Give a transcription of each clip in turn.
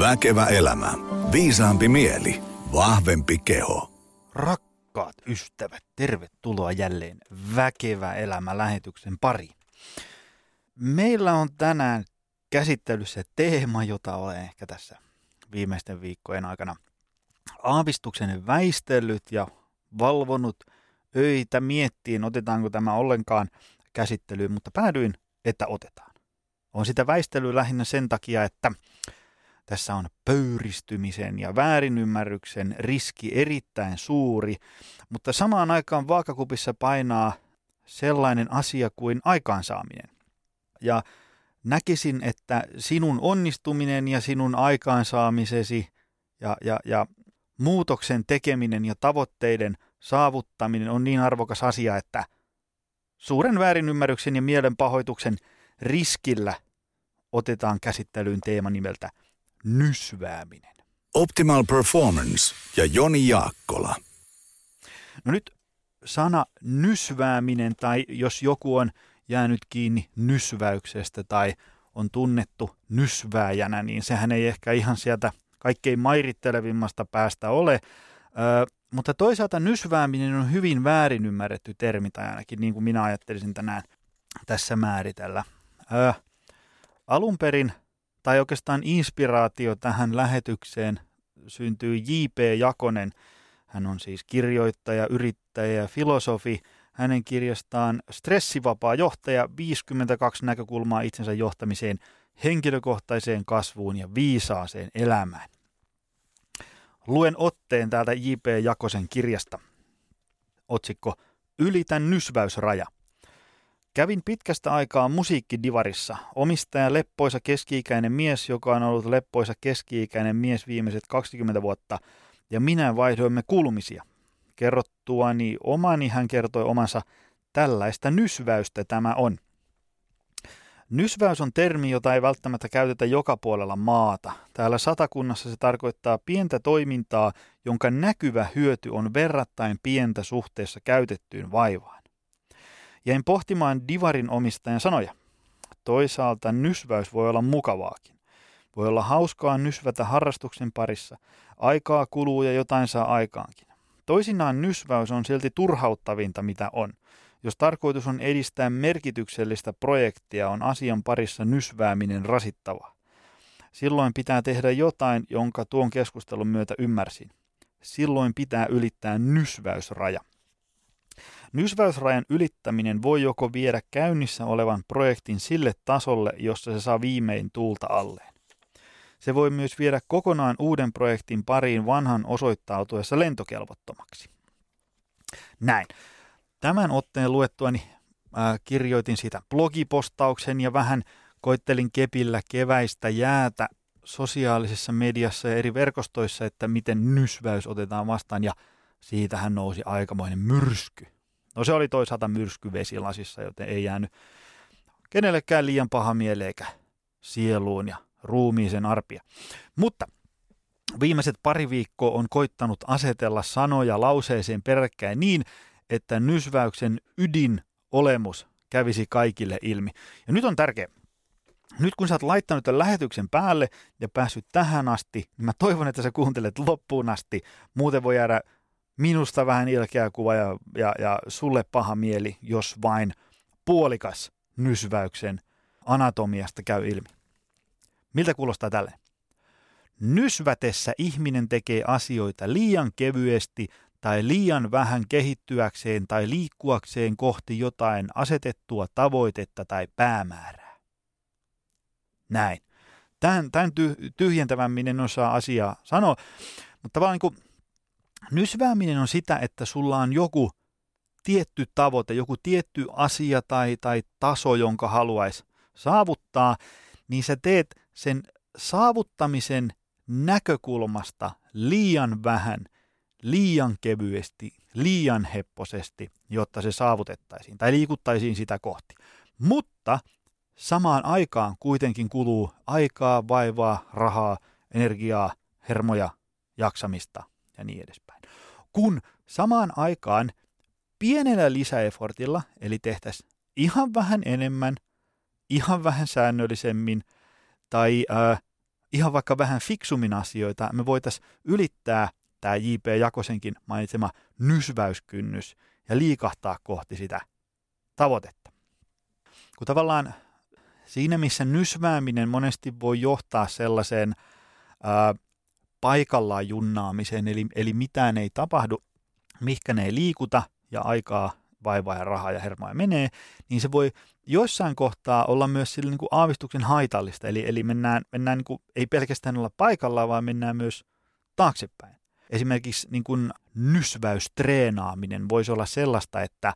Väkevä elämä. Viisaampi mieli. Vahvempi keho. Rakkaat ystävät, tervetuloa jälleen Väkevä elämä lähetyksen pariin. Meillä on tänään käsittelyssä teema, jota olen ehkä tässä viimeisten viikkojen aikana aavistuksen väistellyt ja valvonut öitä miettiin, otetaanko tämä ollenkaan käsittelyyn, mutta päädyin, että otetaan. On sitä väistelyä lähinnä sen takia, että tässä on pöyristymisen ja väärinymmärryksen riski erittäin suuri, mutta samaan aikaan vaakakupissa painaa sellainen asia kuin aikaansaaminen. Ja näkisin, että sinun onnistuminen ja sinun aikaansaamisesi ja, ja, ja muutoksen tekeminen ja tavoitteiden saavuttaminen on niin arvokas asia, että suuren väärinymmärryksen ja mielenpahoituksen riskillä otetaan käsittelyyn teema nimeltä nysvääminen. Optimal Performance ja Joni Jaakkola. No nyt sana nysvääminen tai jos joku on jäänyt kiinni nysväyksestä tai on tunnettu nysvääjänä, niin sehän ei ehkä ihan sieltä kaikkein mairittelevimmasta päästä ole. Ö, mutta toisaalta nysvääminen on hyvin väärin ymmärretty termi, tai ainakin niin kuin minä ajattelisin tänään tässä määritellä. Ö, alun perin, tai oikeastaan inspiraatio tähän lähetykseen syntyy J.P. Jakonen. Hän on siis kirjoittaja, yrittäjä ja filosofi. Hänen kirjastaan Stressivapaa johtaja 52 näkökulmaa itsensä johtamiseen, henkilökohtaiseen kasvuun ja viisaaseen elämään. Luen otteen täältä J.P. Jakosen kirjasta. Otsikko Ylitän nysväysraja. Kävin pitkästä aikaa musiikkidivarissa. Omistaja leppoisa keski-ikäinen mies, joka on ollut leppoisa keski-ikäinen mies viimeiset 20 vuotta, ja minä vaihdoimme kulmisia. Kerrottuani omani hän kertoi omansa, tällaista nysväystä tämä on – Nysväys on termi, jota ei välttämättä käytetä joka puolella maata. Täällä satakunnassa se tarkoittaa pientä toimintaa, jonka näkyvä hyöty on verrattain pientä suhteessa käytettyyn vaivaan. Jäin pohtimaan Divarin omistajan sanoja. Toisaalta nysväys voi olla mukavaakin. Voi olla hauskaa nysvätä harrastuksen parissa. Aikaa kuluu ja jotain saa aikaankin. Toisinaan nysväys on silti turhauttavinta mitä on. Jos tarkoitus on edistää merkityksellistä projektia, on asian parissa nysvääminen rasittavaa. Silloin pitää tehdä jotain, jonka tuon keskustelun myötä ymmärsin. Silloin pitää ylittää nysväysraja. Nysväysrajan ylittäminen voi joko viedä käynnissä olevan projektin sille tasolle, jossa se saa viimein tuulta alleen. Se voi myös viedä kokonaan uuden projektin pariin vanhan osoittautuessa lentokelvottomaksi. Näin. Tämän otteen luettuani äh, kirjoitin siitä blogipostauksen ja vähän koittelin kepillä keväistä jäätä sosiaalisessa mediassa ja eri verkostoissa, että miten nysväys otetaan vastaan ja siitähän nousi aikamoinen myrsky. No se oli toisaalta myrsky vesilasissa, joten ei jäänyt kenellekään liian paha mieleen eikä sieluun ja ruumiisen arpia. Mutta viimeiset pari viikkoa on koittanut asetella sanoja lauseeseen peräkkäin niin, että nysväyksen ydin olemus kävisi kaikille ilmi. Ja nyt on tärkeää. Nyt kun sä oot laittanut tämän lähetyksen päälle ja päässyt tähän asti, niin mä toivon, että sä kuuntelet loppuun asti. Muuten voi jäädä minusta vähän ilkeä kuva ja, ja, ja sulle paha mieli, jos vain puolikas nysväyksen anatomiasta käy ilmi. Miltä kuulostaa tälle? Nysvätessä ihminen tekee asioita liian kevyesti tai liian vähän kehittyäkseen tai liikkuakseen kohti jotain asetettua tavoitetta tai päämäärää. Näin. Tämän, tämän tyhjentävämmin en osaa asiaa sanoa, mutta vaan niin kuin, nysvääminen on sitä, että sulla on joku tietty tavoite, joku tietty asia tai, tai taso, jonka haluaisi saavuttaa, niin sä teet sen saavuttamisen näkökulmasta liian vähän – liian kevyesti, liian hepposesti, jotta se saavutettaisiin tai liikuttaisiin sitä kohti. Mutta samaan aikaan kuitenkin kuluu aikaa, vaivaa, rahaa, energiaa, hermoja, jaksamista ja niin edespäin. Kun samaan aikaan pienellä lisäefortilla, eli tehtäisiin ihan vähän enemmän, ihan vähän säännöllisemmin tai äh, ihan vaikka vähän fiksummin asioita, me voitaisiin ylittää tämä J.P. Jakosenkin mainitsema nysväyskynnys ja liikahtaa kohti sitä tavoitetta. Kun tavallaan siinä, missä nysvääminen monesti voi johtaa sellaiseen ää, paikallaan junnaamiseen, eli, eli mitään ei tapahdu, mihkä ne ei liikuta ja aikaa, vaivaa ja rahaa ja hermoja menee, niin se voi joissain kohtaa olla myös sille niin kuin aavistuksen haitallista. Eli, eli mennään, mennään niin kuin, ei pelkästään olla paikallaan, vaan mennään myös taaksepäin. Esimerkiksi niin kuin nysväystreenaaminen voisi olla sellaista, että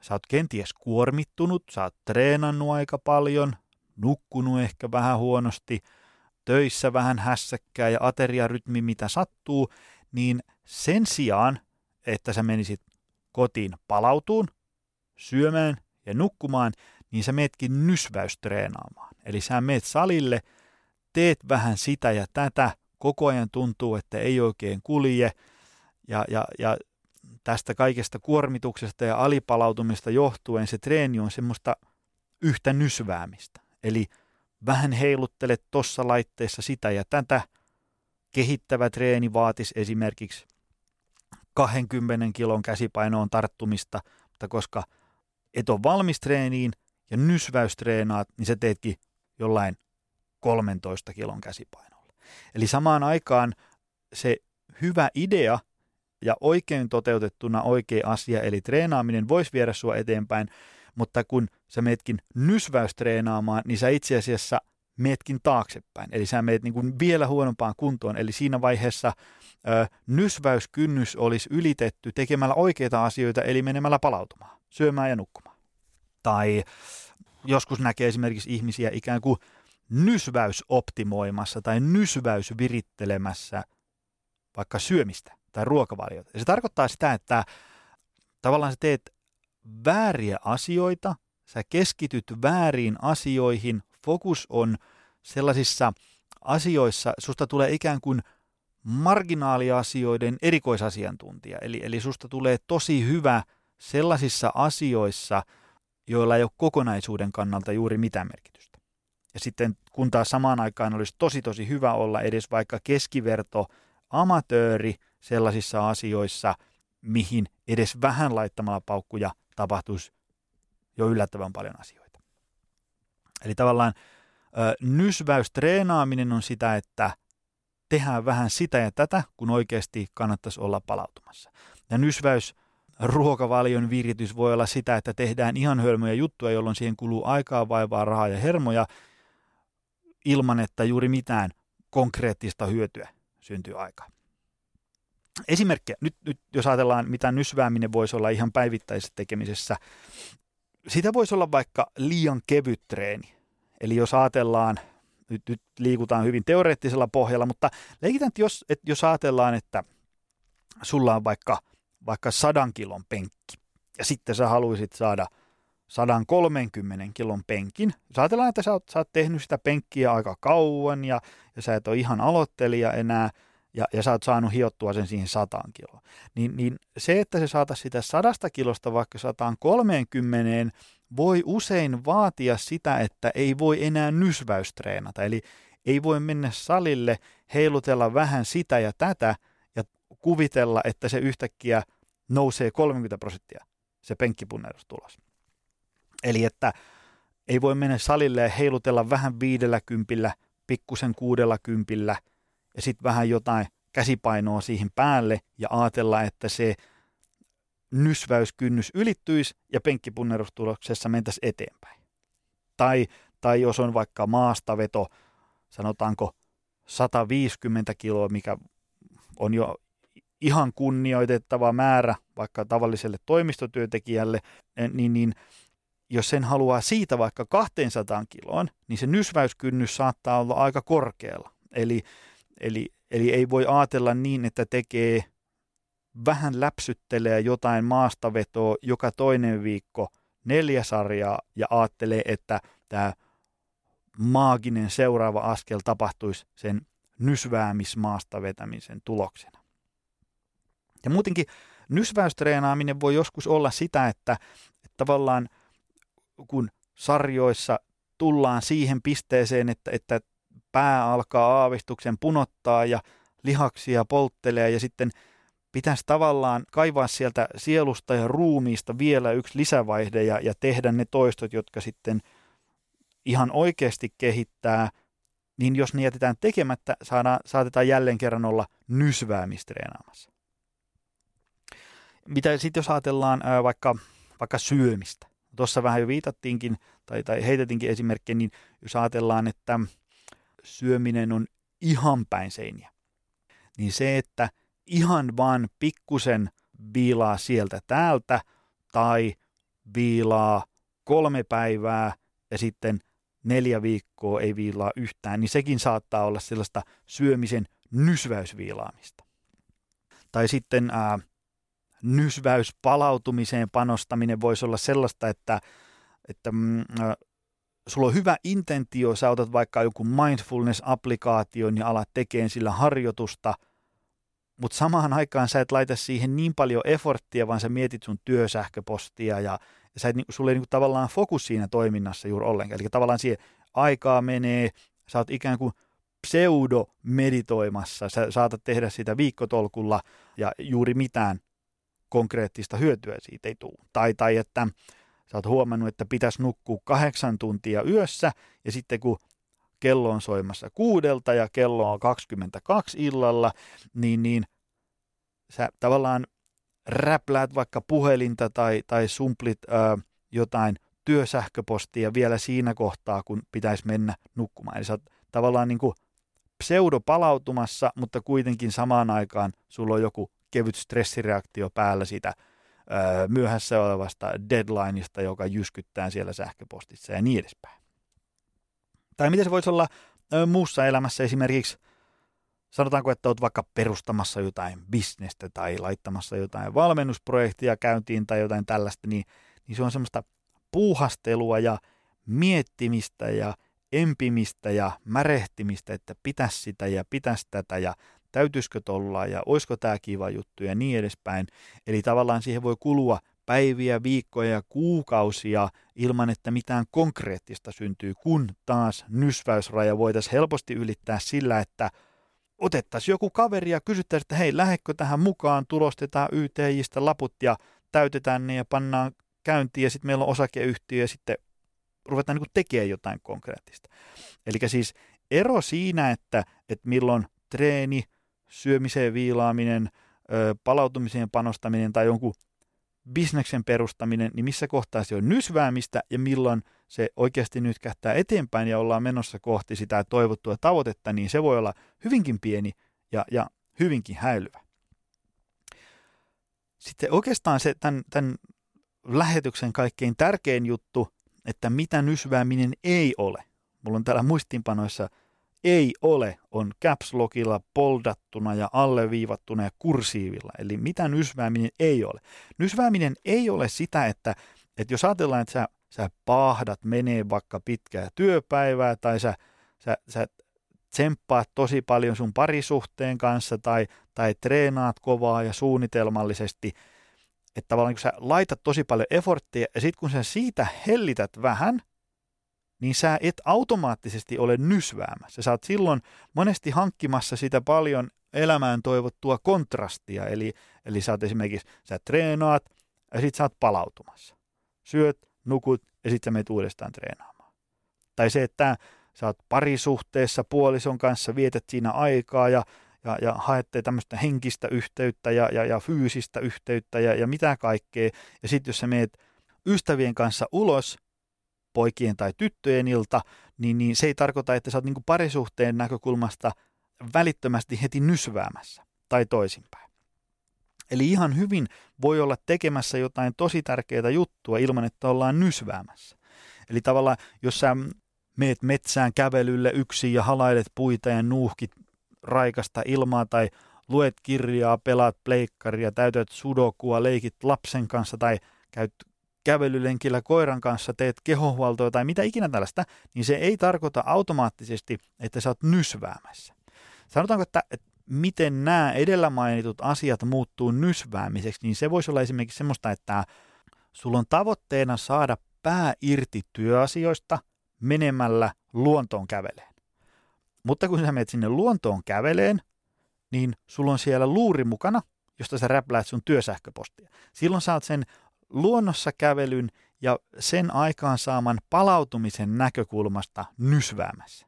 sä oot kenties kuormittunut, sä oot treenannut aika paljon, nukkunut ehkä vähän huonosti, töissä vähän hässäkkää ja ateriarytmi mitä sattuu, niin sen sijaan, että sä menisit kotiin palautuun, syömään ja nukkumaan, niin sä meetkin nysväystreenaamaan. Eli sä meet salille, teet vähän sitä ja tätä, koko ajan tuntuu, että ei oikein kulje, ja, ja, ja tästä kaikesta kuormituksesta ja alipalautumista johtuen se treeni on semmoista yhtä nysväämistä. Eli vähän heiluttelet tuossa laitteessa sitä ja tätä. Kehittävä treeni vaatisi esimerkiksi 20 kilon käsipainoon tarttumista, mutta koska et ole valmis treeniin ja nysväystreenaat, niin sä teetkin jollain 13 kilon käsipainolla. Eli samaan aikaan se hyvä idea ja oikein toteutettuna oikea asia, eli treenaaminen voisi viedä sua eteenpäin, mutta kun sä meetkin nysväystreenaamaan, niin sä itse asiassa meetkin taaksepäin. Eli sä meet niin kuin vielä huonompaan kuntoon. Eli siinä vaiheessa ö, nysväyskynnys olisi ylitetty tekemällä oikeita asioita, eli menemällä palautumaan, syömään ja nukkumaan. Tai joskus näkee esimerkiksi ihmisiä ikään kuin nysväys optimoimassa tai nysväys virittelemässä vaikka syömistä tai ruokavaliota. Ja se tarkoittaa sitä, että tavallaan sä teet vääriä asioita, sä keskityt vääriin asioihin, fokus on sellaisissa asioissa, susta tulee ikään kuin marginaaliasioiden erikoisasiantuntija. Eli, eli susta tulee tosi hyvä sellaisissa asioissa, joilla ei ole kokonaisuuden kannalta juuri mitään merkitystä. Ja sitten kun taas samaan aikaan olisi tosi tosi hyvä olla edes vaikka keskiverto amatööri sellaisissa asioissa, mihin edes vähän laittamalla paukkuja tapahtuisi jo yllättävän paljon asioita. Eli tavallaan ö, nysväystreenaaminen on sitä, että tehdään vähän sitä ja tätä, kun oikeasti kannattaisi olla palautumassa. Ja nysväys ruokavalion viritys voi olla sitä, että tehdään ihan hölmöjä juttuja, jolloin siihen kuluu aikaa, vaivaa, rahaa ja hermoja, ilman että juuri mitään konkreettista hyötyä syntyy aikaan esimerkkejä, nyt, nyt jos ajatellaan, mitä nysvääminen voisi olla ihan päivittäisessä tekemisessä, sitä voisi olla vaikka liian kevyt treeni. Eli jos ajatellaan, nyt, nyt liikutaan hyvin teoreettisella pohjalla, mutta leikitään, että jos, että jos ajatellaan, että sulla on vaikka, vaikka sadan kilon penkki, ja sitten sä haluaisit saada 130 kilon penkin. Jos ajatellaan, että sä oot, sä oot tehnyt sitä penkkiä aika kauan ja, ja sä et ole ihan aloittelija enää, ja, ja sä oot saanut hiottua sen siihen sataan kiloon. Niin, niin se, että se saataisiin sitä sadasta kilosta vaikka 130, voi usein vaatia sitä, että ei voi enää nysväystreenata. Eli ei voi mennä salille, heilutella vähän sitä ja tätä ja kuvitella, että se yhtäkkiä nousee 30 prosenttia, se penkkipunnerustulos. Eli että ei voi mennä salille ja heilutella vähän viidellä kympillä, pikkusen kuudella kympillä – ja sitten vähän jotain käsipainoa siihen päälle ja ajatella, että se nysväyskynnys ylittyisi ja penkkipunnerustuloksessa mentäisiin eteenpäin. Tai, tai jos on vaikka maastaveto, sanotaanko 150 kiloa, mikä on jo ihan kunnioitettava määrä vaikka tavalliselle toimistotyöntekijälle, eh, niin, niin jos sen haluaa siitä vaikka 200 kiloon, niin se nysväyskynnys saattaa olla aika korkealla. Eli Eli, eli ei voi ajatella niin, että tekee vähän läpsyttelee jotain maastavetoa joka toinen viikko neljä sarjaa ja ajattelee, että tämä maaginen seuraava askel tapahtuisi sen nysväämismaasta vetämisen tuloksena. Ja muutenkin nysväystreenaaminen voi joskus olla sitä, että, että tavallaan kun sarjoissa tullaan siihen pisteeseen, että, että pää alkaa aavistuksen punottaa ja lihaksia polttelee ja sitten pitäisi tavallaan kaivaa sieltä sielusta ja ruumiista vielä yksi lisävaihde ja, ja tehdä ne toistot, jotka sitten ihan oikeasti kehittää, niin jos ne jätetään tekemättä, saadaan, saatetaan jälleen kerran olla nysväämistreenaamassa. Mitä sitten jos ajatellaan ää, vaikka, vaikka syömistä? Tuossa vähän jo viitattiinkin tai, tai heitetinkin esimerkkejä, niin jos ajatellaan, että syöminen on ihan päin seiniä, niin se, että ihan vaan pikkusen viilaa sieltä täältä tai viilaa kolme päivää ja sitten neljä viikkoa ei viilaa yhtään, niin sekin saattaa olla sellaista syömisen nysväysviilaamista. Tai sitten ää, nysväyspalautumiseen panostaminen voisi olla sellaista, että, että mm, sulla on hyvä intentio, sä otat vaikka joku mindfulness-applikaation ja alat tekemään sillä harjoitusta, mutta samaan aikaan sä et laita siihen niin paljon efforttia, vaan sä mietit sun työsähköpostia ja, ja sä et, sulla ei niinku tavallaan fokus siinä toiminnassa juuri ollenkaan. Eli tavallaan siihen aikaa menee, sä oot ikään kuin pseudo-meditoimassa, sä saatat tehdä sitä viikkotolkulla ja juuri mitään konkreettista hyötyä siitä ei tule. Tai, tai että sä oot huomannut, että pitäisi nukkua kahdeksan tuntia yössä ja sitten kun kello on soimassa kuudelta ja kello on 22 illalla, niin, niin sä tavallaan räpläät vaikka puhelinta tai, tai sumplit ää, jotain työsähköpostia vielä siinä kohtaa, kun pitäisi mennä nukkumaan. Eli sä oot tavallaan niin kuin pseudopalautumassa, mutta kuitenkin samaan aikaan sulla on joku kevyt stressireaktio päällä sitä myöhässä olevasta deadlineista, joka jyskyttää siellä sähköpostissa ja niin edespäin. Tai miten se voisi olla muussa elämässä esimerkiksi, sanotaanko, että olet vaikka perustamassa jotain bisnestä tai laittamassa jotain valmennusprojektia käyntiin tai jotain tällaista, niin, niin se on semmoista puuhastelua ja miettimistä ja empimistä ja märehtimistä, että pitäisi sitä ja pitäisi tätä ja täytyisikö tolla ja olisiko tämä kiva juttu ja niin edespäin. Eli tavallaan siihen voi kulua päiviä, viikkoja ja kuukausia ilman, että mitään konkreettista syntyy, kun taas nysväysraja voitaisiin helposti ylittää sillä, että otettaisiin joku kaveri ja kysyttäisiin, että hei, lähetkö tähän mukaan, tulostetaan YTJistä laput ja täytetään ne ja pannaan käyntiin ja sitten meillä on osakeyhtiö ja sitten ruvetaan niin tekemään jotain konkreettista. Eli siis ero siinä, että, että milloin treeni, syömiseen viilaaminen, palautumiseen panostaminen tai jonkun bisneksen perustaminen, niin missä kohtaa se on nysväämistä ja milloin se oikeasti nyt kähtää eteenpäin ja ollaan menossa kohti sitä toivottua tavoitetta, niin se voi olla hyvinkin pieni ja, ja hyvinkin häilyvä. Sitten oikeastaan se tämän, tämän lähetyksen kaikkein tärkein juttu, että mitä nysvääminen ei ole. Mulla on täällä muistinpanoissa ei ole on caps lockilla poldattuna ja alleviivattuna ja kursiivilla. Eli mitä nysvääminen ei ole. Nysvääminen ei ole sitä, että, että jos ajatellaan, että sä, sä paahdat menee vaikka pitkää työpäivää tai sä, sä, sä tsemppaat tosi paljon sun parisuhteen kanssa tai, tai treenaat kovaa ja suunnitelmallisesti, että tavallaan kun sä laitat tosi paljon efforttia ja sitten kun sä siitä hellität vähän – niin sä et automaattisesti ole nysväämässä. Sä oot silloin monesti hankkimassa sitä paljon elämään toivottua kontrastia, eli, eli sä oot esimerkiksi, sä treenaat ja sit sä oot palautumassa. Syöt, nukut ja sit sä menet uudestaan treenaamaan. Tai se, että sä oot parisuhteessa puolison kanssa, vietät siinä aikaa ja, ja, ja haette tämmöistä henkistä yhteyttä ja, ja, ja fyysistä yhteyttä ja, ja mitä kaikkea. Ja sitten jos sä meet ystävien kanssa ulos, poikien tai tyttöjen ilta, niin, niin se ei tarkoita, että sä oot niin parisuhteen näkökulmasta välittömästi heti nysväämässä tai toisinpäin. Eli ihan hyvin voi olla tekemässä jotain tosi tärkeää juttua ilman, että ollaan nysväämässä. Eli tavallaan, jos sä meet metsään kävelylle yksin ja halailet puita ja nuuhkit raikasta ilmaa tai luet kirjaa, pelaat pleikkaria, täytät sudokua, leikit lapsen kanssa tai käyt kävelylenkillä koiran kanssa teet kehohuoltoa tai mitä ikinä tällaista, niin se ei tarkoita automaattisesti, että sä oot nysväämässä. Sanotaanko, että, että miten nämä edellä mainitut asiat muuttuu nysväämiseksi, niin se voisi olla esimerkiksi semmoista, että sulla on tavoitteena saada pää irti työasioista menemällä luontoon käveleen. Mutta kun sä menet sinne luontoon käveleen, niin sulla on siellä luuri mukana, josta sä räpläät sun työsähköpostia. Silloin saat sen luonnossa kävelyn ja sen aikaan saaman palautumisen näkökulmasta nysväämässä.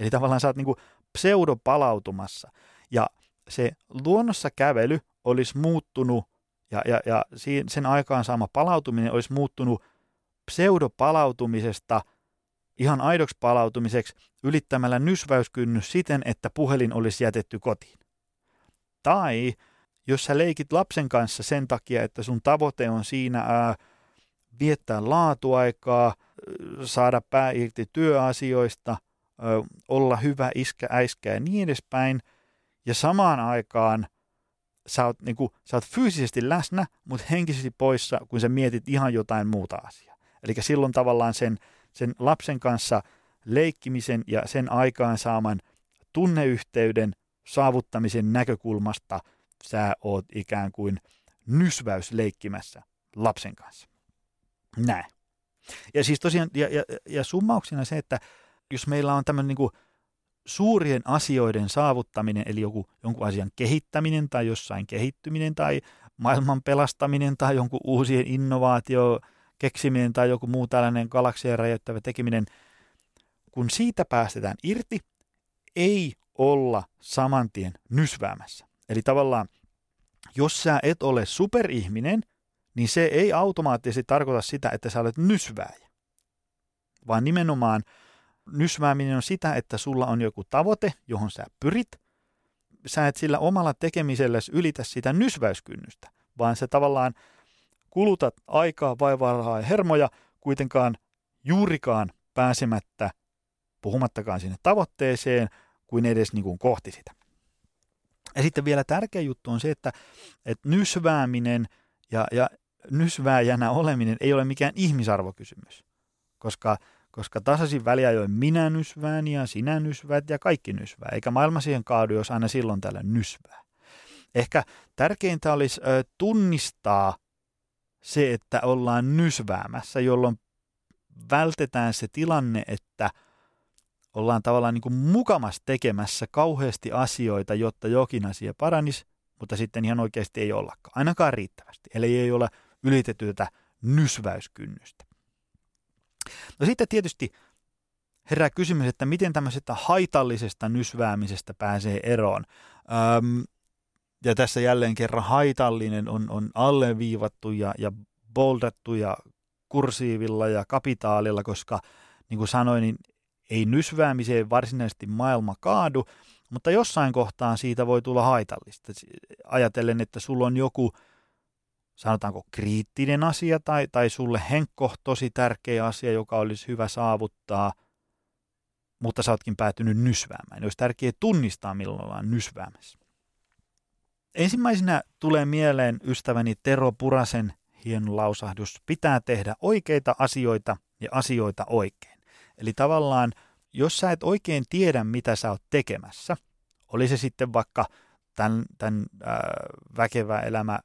Eli tavallaan sä oot niinku pseudopalautumassa. Ja se luonnossa kävely olisi muuttunut ja, ja, ja sen aikaan saama palautuminen olisi muuttunut pseudopalautumisesta ihan aidoksi palautumiseksi ylittämällä nysväyskynnys siten, että puhelin olisi jätetty kotiin. Tai jos sä leikit lapsen kanssa sen takia, että sun tavoite on siinä ää, viettää laatuaikaa, saada pää irti työasioista, ää, olla hyvä iskä, äiskä ja niin edespäin, ja samaan aikaan sä oot, niin kuin, sä oot fyysisesti läsnä, mutta henkisesti poissa, kun sä mietit ihan jotain muuta asiaa. Eli silloin tavallaan sen, sen lapsen kanssa leikkimisen ja sen aikaan saaman tunneyhteyden saavuttamisen näkökulmasta sä oot ikään kuin nysväys leikkimässä lapsen kanssa. Näin. Ja siis tosiaan, ja, ja, ja summauksena se, että jos meillä on tämmöinen niin suurien asioiden saavuttaminen, eli joku, jonkun asian kehittäminen tai jossain kehittyminen tai maailman pelastaminen tai jonkun uusien innovaatio keksiminen tai joku muu tällainen galaksia räjäyttävä tekeminen, kun siitä päästetään irti, ei olla samantien nysväämässä. Eli tavallaan, jos sä et ole superihminen, niin se ei automaattisesti tarkoita sitä, että sä olet nysvääjä. Vaan nimenomaan nysvääminen on sitä, että sulla on joku tavoite, johon sä pyrit. Sä et sillä omalla tekemisellesi ylitä sitä nysväyskynnystä, vaan se tavallaan kulutat aikaa, vaivaa ja hermoja kuitenkaan juurikaan pääsemättä, puhumattakaan sinne tavoitteeseen, kuin edes niin kuin kohti sitä. Ja sitten vielä tärkeä juttu on se, että, että nysvääminen ja, ja nysvääjänä oleminen ei ole mikään ihmisarvokysymys, koska, koska tasaisin väliajoin minä nysvään ja sinä nysväät ja kaikki nysvää, eikä maailma siihen kaadu, jos aina silloin tällä nysvää. Ehkä tärkeintä olisi ö, tunnistaa se, että ollaan nysväämässä, jolloin vältetään se tilanne, että ollaan tavallaan niin kuin mukamas tekemässä kauheasti asioita, jotta jokin asia paranisi, mutta sitten ihan oikeasti ei ollakaan, ainakaan riittävästi, eli ei ole ylitetytä nysväyskynnystä. No sitten tietysti herää kysymys, että miten tämmöisestä haitallisesta nysväämisestä pääsee eroon. Öm, ja tässä jälleen kerran haitallinen on, on alleviivattu ja, ja boldattu ja kursiivilla ja kapitaalilla, koska niin kuin sanoin, niin ei nysväämiseen varsinaisesti maailma kaadu, mutta jossain kohtaa siitä voi tulla haitallista. Ajatellen, että sulla on joku, sanotaanko kriittinen asia tai, tai sulle henkko tosi tärkeä asia, joka olisi hyvä saavuttaa, mutta sä ootkin päätynyt nysväämään. Olisi tärkeää tunnistaa, milloin ollaan nysväämässä. Ensimmäisenä tulee mieleen ystäväni Tero Purasen hieno lausahdus, pitää tehdä oikeita asioita ja asioita oikein. Eli tavallaan, jos sä et oikein tiedä, mitä sä oot tekemässä, oli se sitten vaikka tämän, tämän äh, väkevä elämä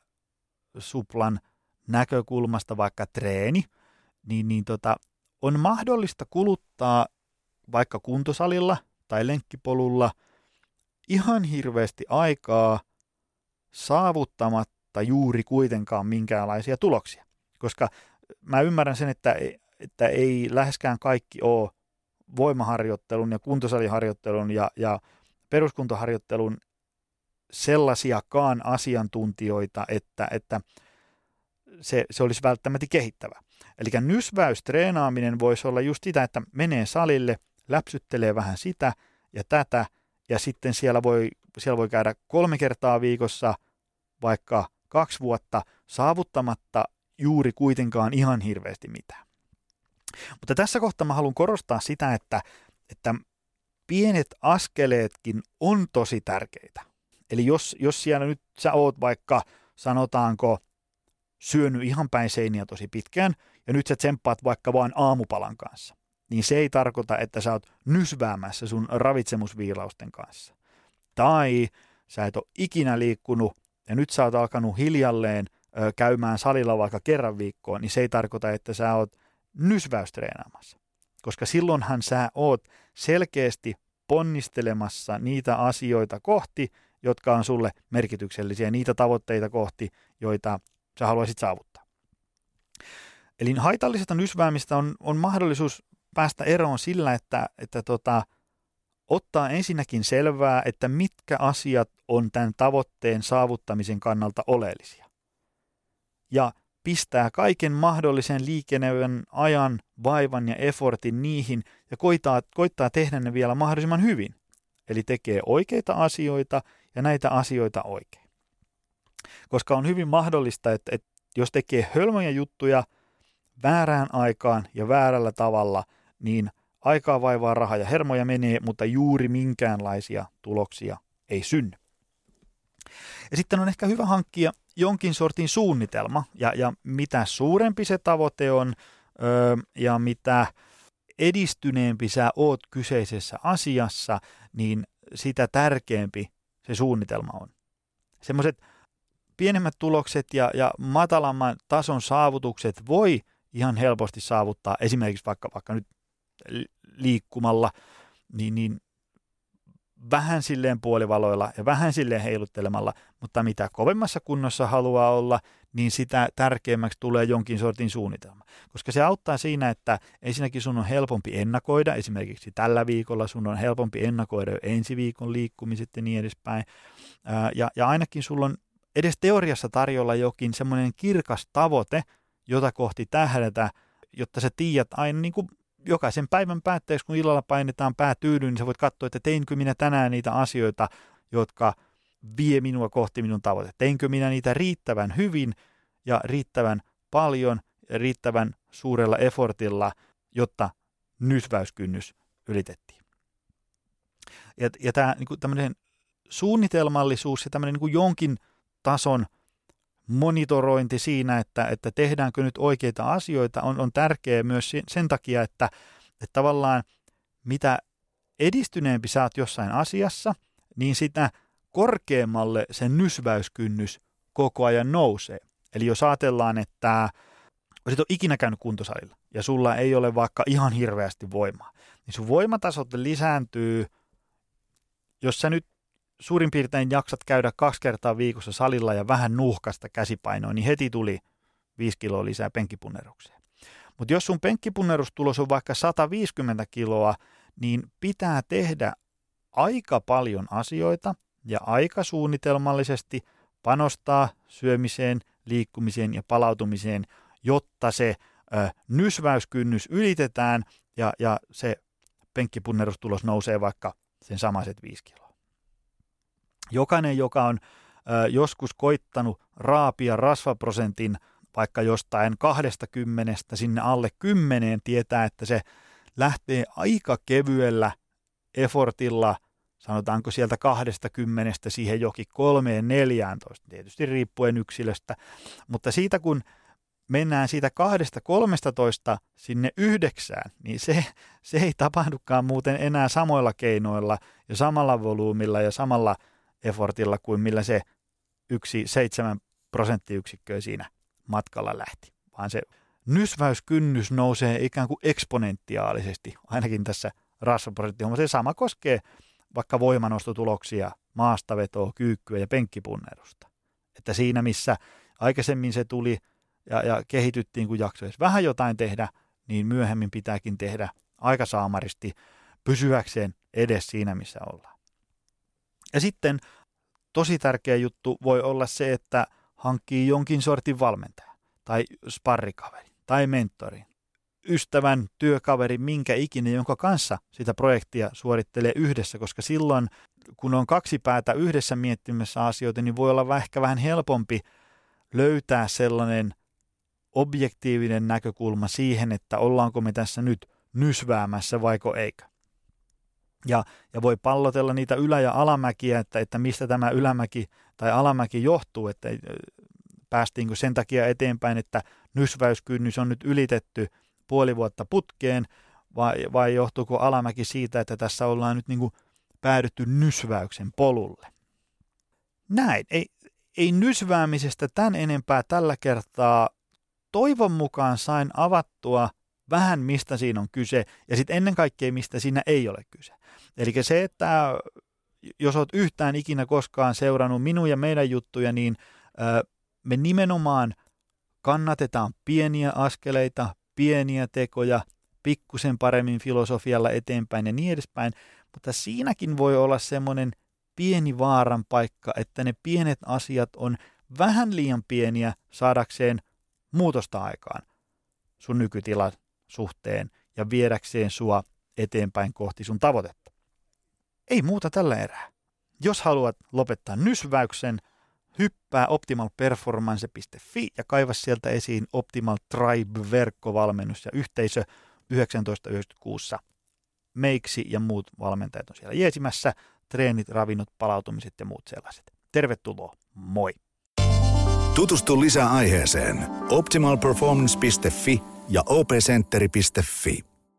suplan näkökulmasta vaikka treeni, niin, niin tota, on mahdollista kuluttaa vaikka kuntosalilla tai lenkkipolulla ihan hirveästi aikaa – saavuttamatta juuri kuitenkaan minkäänlaisia tuloksia. Koska mä ymmärrän sen, että, että ei läheskään kaikki ole voimaharjoittelun ja kuntosaliharjoittelun ja, ja peruskuntoharjoittelun sellaisiakaan asiantuntijoita, että, että se, se olisi välttämättä kehittävä. Eli nysväystreenaaminen voisi olla just sitä, että menee salille, läpsyttelee vähän sitä ja tätä, ja sitten siellä voi, siellä voi käydä kolme kertaa viikossa vaikka kaksi vuotta saavuttamatta juuri kuitenkaan ihan hirveästi mitään. Mutta tässä kohtaa mä haluan korostaa sitä, että, että pienet askeleetkin on tosi tärkeitä. Eli jos, jos siellä nyt sä oot vaikka, sanotaanko, syönyt ihan päin seiniä tosi pitkään, ja nyt sä tsemppaat vaikka vain aamupalan kanssa, niin se ei tarkoita, että sä oot nysväämässä sun ravitsemusviilausten kanssa. Tai sä et ole ikinä liikkunut ja nyt sä oot alkanut hiljalleen ö, käymään salilla vaikka kerran viikkoon, niin se ei tarkoita, että sä oot nysväystreenaamassa. Koska silloinhan sä oot selkeästi ponnistelemassa niitä asioita kohti, jotka on sulle merkityksellisiä, niitä tavoitteita kohti, joita sä haluaisit saavuttaa. Eli haitallisesta nysväämistä on, on mahdollisuus päästä eroon sillä, että, että tota, ottaa ensinnäkin selvää, että mitkä asiat on tämän tavoitteen saavuttamisen kannalta oleellisia. Ja pistää kaiken mahdollisen liikenevän ajan, vaivan ja effortin niihin ja koittaa, koittaa tehdä ne vielä mahdollisimman hyvin. Eli tekee oikeita asioita ja näitä asioita oikein. Koska on hyvin mahdollista, että, että jos tekee hölmöjä juttuja väärään aikaan ja väärällä tavalla, niin aikaa vaivaa raha ja hermoja menee, mutta juuri minkäänlaisia tuloksia ei synny. Ja sitten on ehkä hyvä hankkia jonkin sortin suunnitelma, ja, ja mitä suurempi se tavoite on, öö, ja mitä edistyneempi sä oot kyseisessä asiassa, niin sitä tärkeämpi se suunnitelma on. Semmoiset pienemmät tulokset ja, ja matalamman tason saavutukset voi ihan helposti saavuttaa esimerkiksi vaikka, vaikka nyt liikkumalla, niin, niin vähän silleen puolivaloilla ja vähän silleen heiluttelemalla, mutta mitä kovemmassa kunnossa haluaa olla, niin sitä tärkeämmäksi tulee jonkin sortin suunnitelma. Koska se auttaa siinä, että ensinnäkin sun on helpompi ennakoida, esimerkiksi tällä viikolla sun on helpompi ennakoida jo ensi viikon liikkumiset ja niin edespäin. Ja, ja ainakin sulla on edes teoriassa tarjolla jokin semmoinen kirkas tavoite, jota kohti tähdätä, jotta sä tiedät aina niin kuin jokaisen päivän päätteeksi, kun illalla painetaan pää tyydyyn, niin sä voit katsoa, että teinkö minä tänään niitä asioita, jotka vie minua kohti minun tavoite. Teinkö minä niitä riittävän hyvin ja riittävän paljon ja riittävän suurella effortilla, jotta nysväyskynnys ylitettiin. Ja, ja tämä niin tämmöinen suunnitelmallisuus ja tämmöinen niin jonkin tason monitorointi siinä, että, että tehdäänkö nyt oikeita asioita, on, on tärkeää myös sen takia, että, että tavallaan mitä edistyneempi sä oot jossain asiassa, niin sitä korkeammalle sen nysväyskynnys koko ajan nousee. Eli jos ajatellaan, että olisit ole ikinä käynyt kuntosalilla ja sulla ei ole vaikka ihan hirveästi voimaa, niin sun voimatasot lisääntyy, jos sä nyt suurin piirtein jaksat käydä kaksi kertaa viikossa salilla ja vähän nuhkasta käsipainoa, niin heti tuli 5 kiloa lisää penkkipunnerukseen. Mutta jos sun penkkipunnerustulos on vaikka 150 kiloa, niin pitää tehdä aika paljon asioita ja aika suunnitelmallisesti panostaa syömiseen, liikkumiseen ja palautumiseen, jotta se ö, nysväyskynnys ylitetään ja, ja se penkkipunnerustulos nousee vaikka sen samaiset 5 kiloa. Jokainen, joka on joskus koittanut raapia rasvaprosentin vaikka jostain 20 sinne alle 10, tietää, että se lähtee aika kevyellä effortilla, sanotaanko sieltä 20 siihen jokin 3 14, tietysti riippuen yksilöstä, mutta siitä kun mennään siitä 2-13 sinne yhdeksään, niin se, se ei tapahdukaan muuten enää samoilla keinoilla ja samalla volyymilla ja samalla effortilla kuin millä se yksi seitsemän prosenttiyksikköä siinä matkalla lähti, vaan se nysväyskynnys nousee ikään kuin eksponentiaalisesti, ainakin tässä rasvaprosenttihommassa. Se sama koskee vaikka voimanostotuloksia, maastavetoa, kyykkyä ja penkkipunnerusta. Että siinä, missä aikaisemmin se tuli ja, ja kehityttiin, kun jaksoisi vähän jotain tehdä, niin myöhemmin pitääkin tehdä aika saamaristi pysyäkseen edes siinä, missä ollaan. Ja sitten tosi tärkeä juttu voi olla se, että hankkii jonkin sortin valmentaja tai sparrikaveri tai mentori, ystävän, työkaveri, minkä ikinä, jonka kanssa sitä projektia suorittelee yhdessä, koska silloin kun on kaksi päätä yhdessä miettimässä asioita, niin voi olla ehkä vähän helpompi löytää sellainen objektiivinen näkökulma siihen, että ollaanko me tässä nyt nysväämässä vaiko eikä ja, ja voi pallotella niitä ylä- ja alamäkiä, että, että mistä tämä ylämäki tai alamäki johtuu, että päästiinkö sen takia eteenpäin, että nysväyskynnys on nyt ylitetty puoli vuotta putkeen, vai, vai johtuuko alamäki siitä, että tässä ollaan nyt niin kuin päädytty nysväyksen polulle. Näin, ei, ei nysväämisestä tämän enempää tällä kertaa. Toivon mukaan sain avattua vähän mistä siinä on kyse ja sitten ennen kaikkea mistä siinä ei ole kyse. Eli se, että jos olet yhtään ikinä koskaan seurannut minun ja meidän juttuja, niin me nimenomaan kannatetaan pieniä askeleita, pieniä tekoja, pikkusen paremmin filosofialla eteenpäin ja niin edespäin, mutta siinäkin voi olla semmoinen pieni vaaran paikka, että ne pienet asiat on vähän liian pieniä saadakseen muutosta aikaan sun nykytilan suhteen ja viedäkseen sua eteenpäin kohti sun tavoitetta. Ei muuta tällä erää. Jos haluat lopettaa nysväyksen, hyppää optimalperformance.fi ja kaiva sieltä esiin Optimal Tribe-verkkovalmennus ja yhteisö 1996. Meiksi ja muut valmentajat on siellä jeesimässä, treenit, ravinnot, palautumiset ja muut sellaiset. Tervetuloa, moi! Tutustu lisää aiheeseen optimalperformance.fi ja opcenteri.fi.